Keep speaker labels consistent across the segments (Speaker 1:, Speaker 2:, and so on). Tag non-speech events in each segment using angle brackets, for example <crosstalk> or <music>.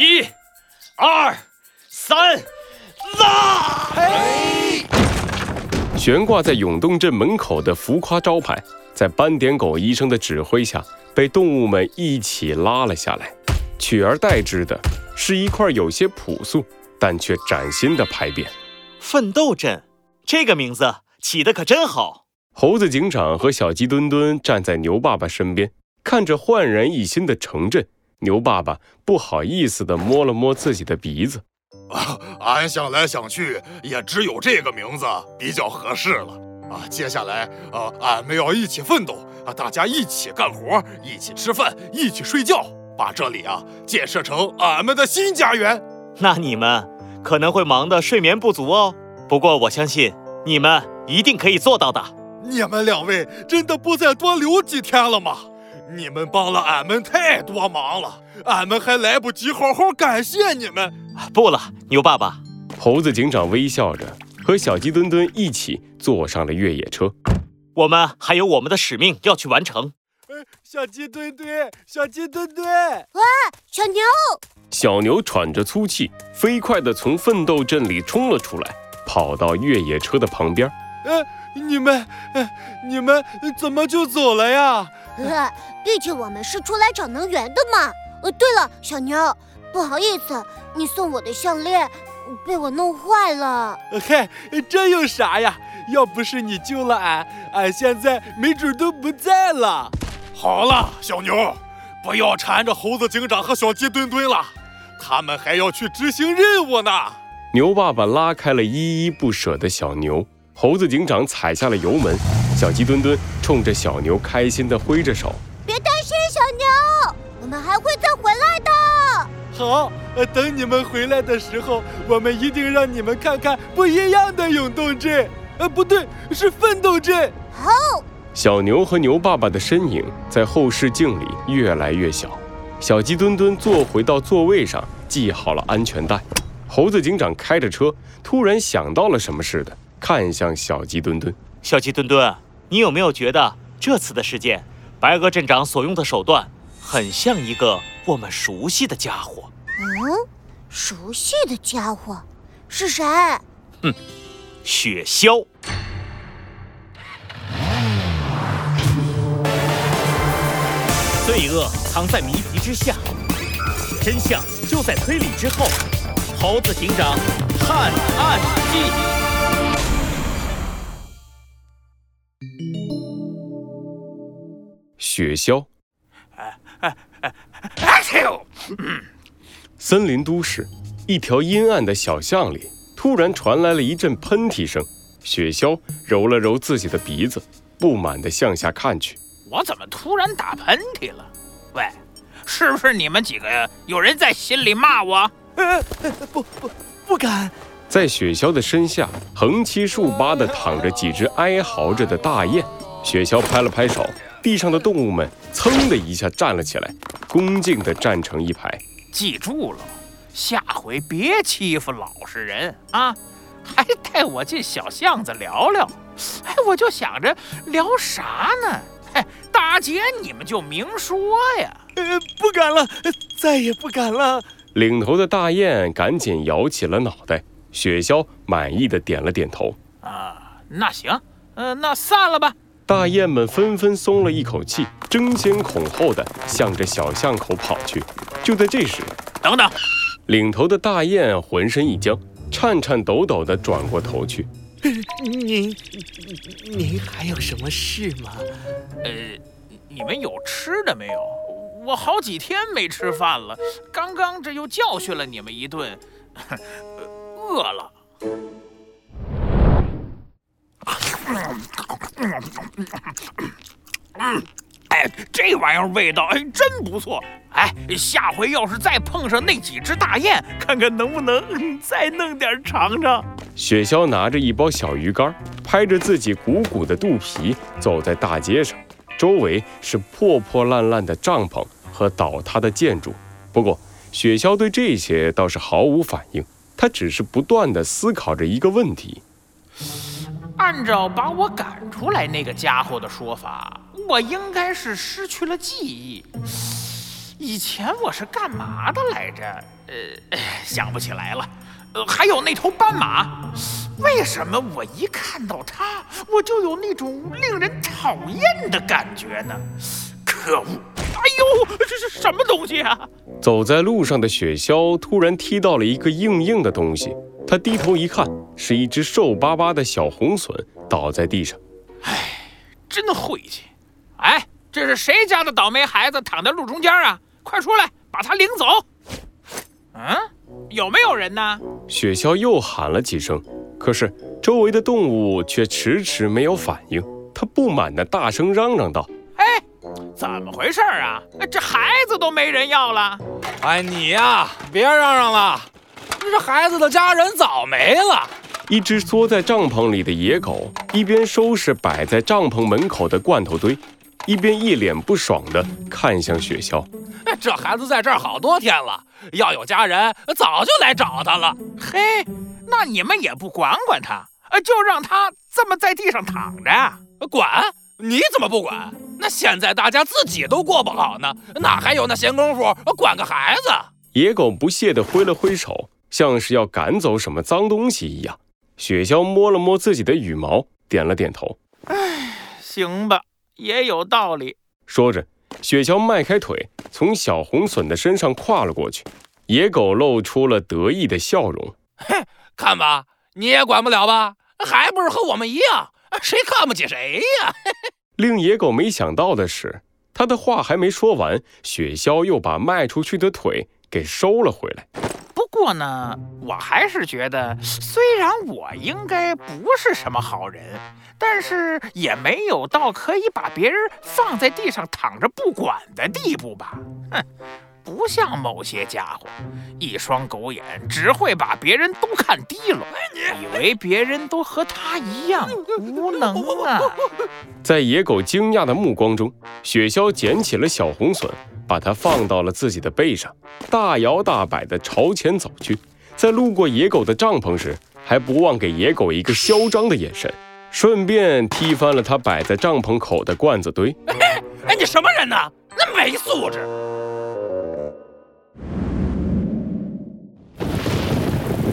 Speaker 1: 一、二、三，拉！
Speaker 2: 嘿！
Speaker 3: 悬挂在永动镇门口的浮夸招牌，在斑点狗医生的指挥下，被动物们一起拉了下来。取而代之的是一块有些朴素，但却崭新的牌匾。
Speaker 4: 奋斗镇，这个名字起得可真好。
Speaker 3: 猴子警长和小鸡墩墩站在牛爸爸身边，看着焕然一新的城镇。牛爸爸不好意思地摸了摸自己的鼻子。
Speaker 2: 啊，俺想来想去，也只有这个名字比较合适了。啊，接下来，啊，俺们要一起奋斗，啊，大家一起干活，一起吃饭，一起睡觉，把这里啊建设成俺们的新家园。
Speaker 4: 那你们可能会忙得睡眠不足哦。不过我相信你们一定可以做到的。
Speaker 2: 你们两位真的不再多留几天了吗？你们帮了俺们太多忙了，俺们还来不及好好感谢你们。
Speaker 4: 不了，牛爸爸。
Speaker 3: 猴子警长微笑着和小鸡墩墩一起坐上了越野车。
Speaker 4: 我们还有我们的使命要去完成。
Speaker 2: 小鸡墩墩，小鸡墩墩，
Speaker 5: 哇，小牛！
Speaker 3: 小牛喘着粗气，飞快地从奋斗镇里冲了出来，跑到越野车的旁边。
Speaker 2: 呃，你们，呃，你们怎么就走了呀？
Speaker 5: 呃，毕竟我们是出来找能源的嘛。呃，对了，小牛，不好意思，你送我的项链被我弄坏了。
Speaker 6: 嘿，这有啥呀？要不是你救了俺，俺现在没准都不在了。
Speaker 2: 好了，小牛，不要缠着猴子警长和小鸡墩墩了，他们还要去执行任务呢。
Speaker 3: 牛爸爸拉开了依依不舍的小牛，猴子警长踩下了油门。小鸡墩墩冲着小牛开心地挥着手：“
Speaker 5: 别担心，小牛，我们还会再回来的。”
Speaker 6: 好，呃，等你们回来的时候，我们一定让你们看看不一样的永动镇。呃，不对，是奋斗镇。
Speaker 5: 好，
Speaker 3: 小牛和牛爸爸的身影在后视镜里越来越小。小鸡墩墩坐回到座位上，系好了安全带。猴子警长开着车，突然想到了什么似的，看向小鸡墩墩：“
Speaker 4: 小鸡墩墩。”你有没有觉得这次的事件，白鹅镇长所用的手段很像一个我们熟悉的家伙？
Speaker 5: 嗯，熟悉的家伙是谁？
Speaker 4: 哼，雪橇。罪恶藏在谜题之下，真相就在推理之后。猴子警长探案记。
Speaker 3: 雪橇。森林都市，一条阴暗的小巷里，突然传来了一阵喷嚏声。雪橇揉了揉自己的鼻子，不满地向下看去。
Speaker 7: 我怎么突然打喷嚏了？喂，是不是你们几个有人在心里骂我？
Speaker 6: 呃，不不，不敢。
Speaker 3: 在雪橇的身下，横七竖八地躺着几只哀嚎着的大雁。雪橇拍了拍手。地上的动物们噌的一下站了起来，恭敬地站成一排。
Speaker 7: 记住了，下回别欺负老实人啊！还带我进小巷子聊聊。哎，我就想着聊啥呢？嘿，大姐你们就明说呀！
Speaker 6: 呃，不敢了，再也不敢了。
Speaker 3: 领头的大雁赶紧摇起了脑袋。雪橇满意的点了点头。
Speaker 7: 啊，那行，呃，那散了吧。
Speaker 3: 大雁们纷纷松了一口气，争先恐后的向着小巷口跑去。就在这时，
Speaker 7: 等等！
Speaker 3: 领头的大雁浑身一僵，颤颤抖抖的转过头去。
Speaker 6: 您，您还有什么事吗？
Speaker 7: 呃，你们有吃的没有？我好几天没吃饭了，刚刚这又教训了你们一顿，<laughs> 饿了。哎，这玩意儿味道哎真不错。哎，下回要是再碰上那几只大雁，看看能不能 <laughs> 再弄点尝尝。
Speaker 3: 雪橇拿着一包小鱼干，拍着自己鼓鼓的肚皮，走在大街上，周围是破破烂烂的帐篷和倒塌的建筑。不过，雪橇对这些倒是毫无反应，他只是不断地思考着一个问题。
Speaker 7: 按照把我赶出来那个家伙的说法，我应该是失去了记忆。以前我是干嘛的来着？呃，想不起来了。呃，还有那头斑马，为什么我一看到它，我就有那种令人讨厌的感觉呢？可恶！哎呦，这是什么东西啊？
Speaker 3: 走在路上的雪橇突然踢到了一个硬硬的东西，他低头一看，是一只瘦巴巴的小红隼倒在地上。
Speaker 7: 唉，真晦气！哎，这是谁家的倒霉孩子躺在路中间啊？快出来，把他领走！嗯，有没有人呢？
Speaker 3: 雪橇又喊了几声，可是周围的动物却迟迟没有反应。他不满地大声嚷嚷道：“
Speaker 7: 哎，怎么回事啊？这孩子都没人要了！
Speaker 6: 哎，你呀，别嚷嚷了，这孩子的家人早没了。”
Speaker 3: 一只缩在帐篷里的野狗一边收拾摆在帐篷门口的罐头堆，一边一脸不爽地看向雪橇。<laughs>
Speaker 6: 这孩子在这儿好多天了，要有家人早就来找他了。
Speaker 7: 嘿，那你们也不管管他，就让他这么在地上躺着？
Speaker 6: 管？你怎么不管？那现在大家自己都过不好呢，哪还有那闲工夫管个孩子？
Speaker 3: 野狗不屑地挥了挥手，像是要赶走什么脏东西一样。雪橇摸了摸自己的羽毛，点了点头。
Speaker 7: 唉，行吧，也有道理。
Speaker 3: 说着。雪橇迈开腿，从小红隼的身上跨了过去。野狗露出了得意的笑容：“
Speaker 6: 嘿，看吧，你也管不了吧？还不是和我们一样，谁看不起谁呀？” <laughs>
Speaker 3: 令野狗没想到的是，他的话还没说完，雪橇又把迈出去的腿给收了回来。
Speaker 7: 不过呢，我还是觉得，虽然我应该不是什么好人。但是也没有到可以把别人放在地上躺着不管的地步吧？哼，不像某些家伙，一双狗眼只会把别人都看低了，以为别人都和他一样无能啊！
Speaker 3: 在野狗惊讶的目光中，雪橇捡起了小红隼，把它放到了自己的背上，大摇大摆地朝前走去。在路过野狗的帐篷时，还不忘给野狗一个嚣张的眼神。顺便踢翻了他摆在帐篷口的罐子堆。<laughs>
Speaker 6: 哎，你什么人呢？那没素质！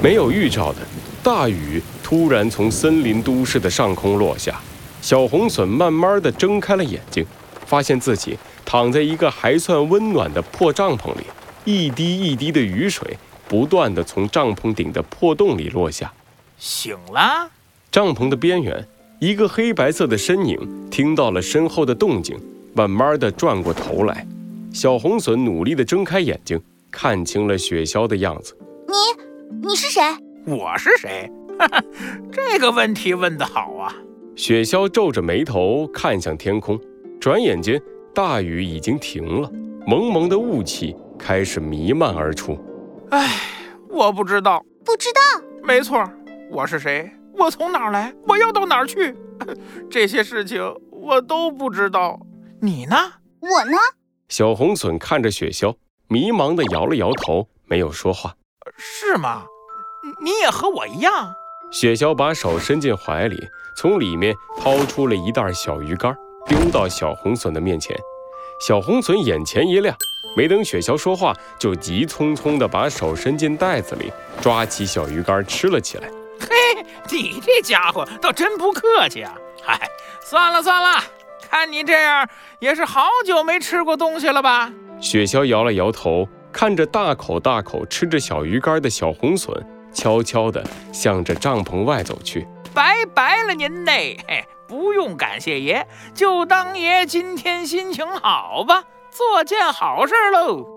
Speaker 3: 没有预兆的大雨突然从森林都市的上空落下，小红隼慢慢的睁开了眼睛，发现自己躺在一个还算温暖的破帐篷里，一滴一滴的雨水不断的从帐篷顶的破洞里落下。
Speaker 7: 醒了。
Speaker 3: 帐篷的边缘，一个黑白色的身影听到了身后的动静，慢慢的转过头来。小红隼努力的睁开眼睛，看清了雪橇的样子。
Speaker 5: 你，你是谁？
Speaker 7: 我是谁？哈哈，这个问题问得好啊！
Speaker 3: 雪橇皱着眉头看向天空，转眼间大雨已经停了，蒙蒙的雾气开始弥漫而出。
Speaker 7: 唉，我不知道，
Speaker 5: 不知道。
Speaker 7: 没错，我是谁？我从哪儿来？我要到哪儿去？<laughs> 这些事情我都不知道。你呢？
Speaker 5: 我呢？
Speaker 3: 小红隼看着雪橇，迷茫地摇了摇头，没有说话。
Speaker 7: 是吗？你也和我一样？
Speaker 3: 雪橇把手伸进怀里，从里面掏出了一袋小鱼干，丢到小红隼的面前。小红隼眼前一亮，没等雪橇说话，就急匆匆地把手伸进袋子里，抓起小鱼干吃了起来。
Speaker 7: 嘿，你这家伙倒真不客气啊！嗨，算了算了，看你这样也是好久没吃过东西了吧？
Speaker 3: 雪橇摇了摇头，看着大口大口吃着小鱼干的小红隼，悄悄地向着帐篷外走去。
Speaker 7: 拜拜了您嘞！嘿，不用感谢爷，就当爷今天心情好吧，做件好事喽。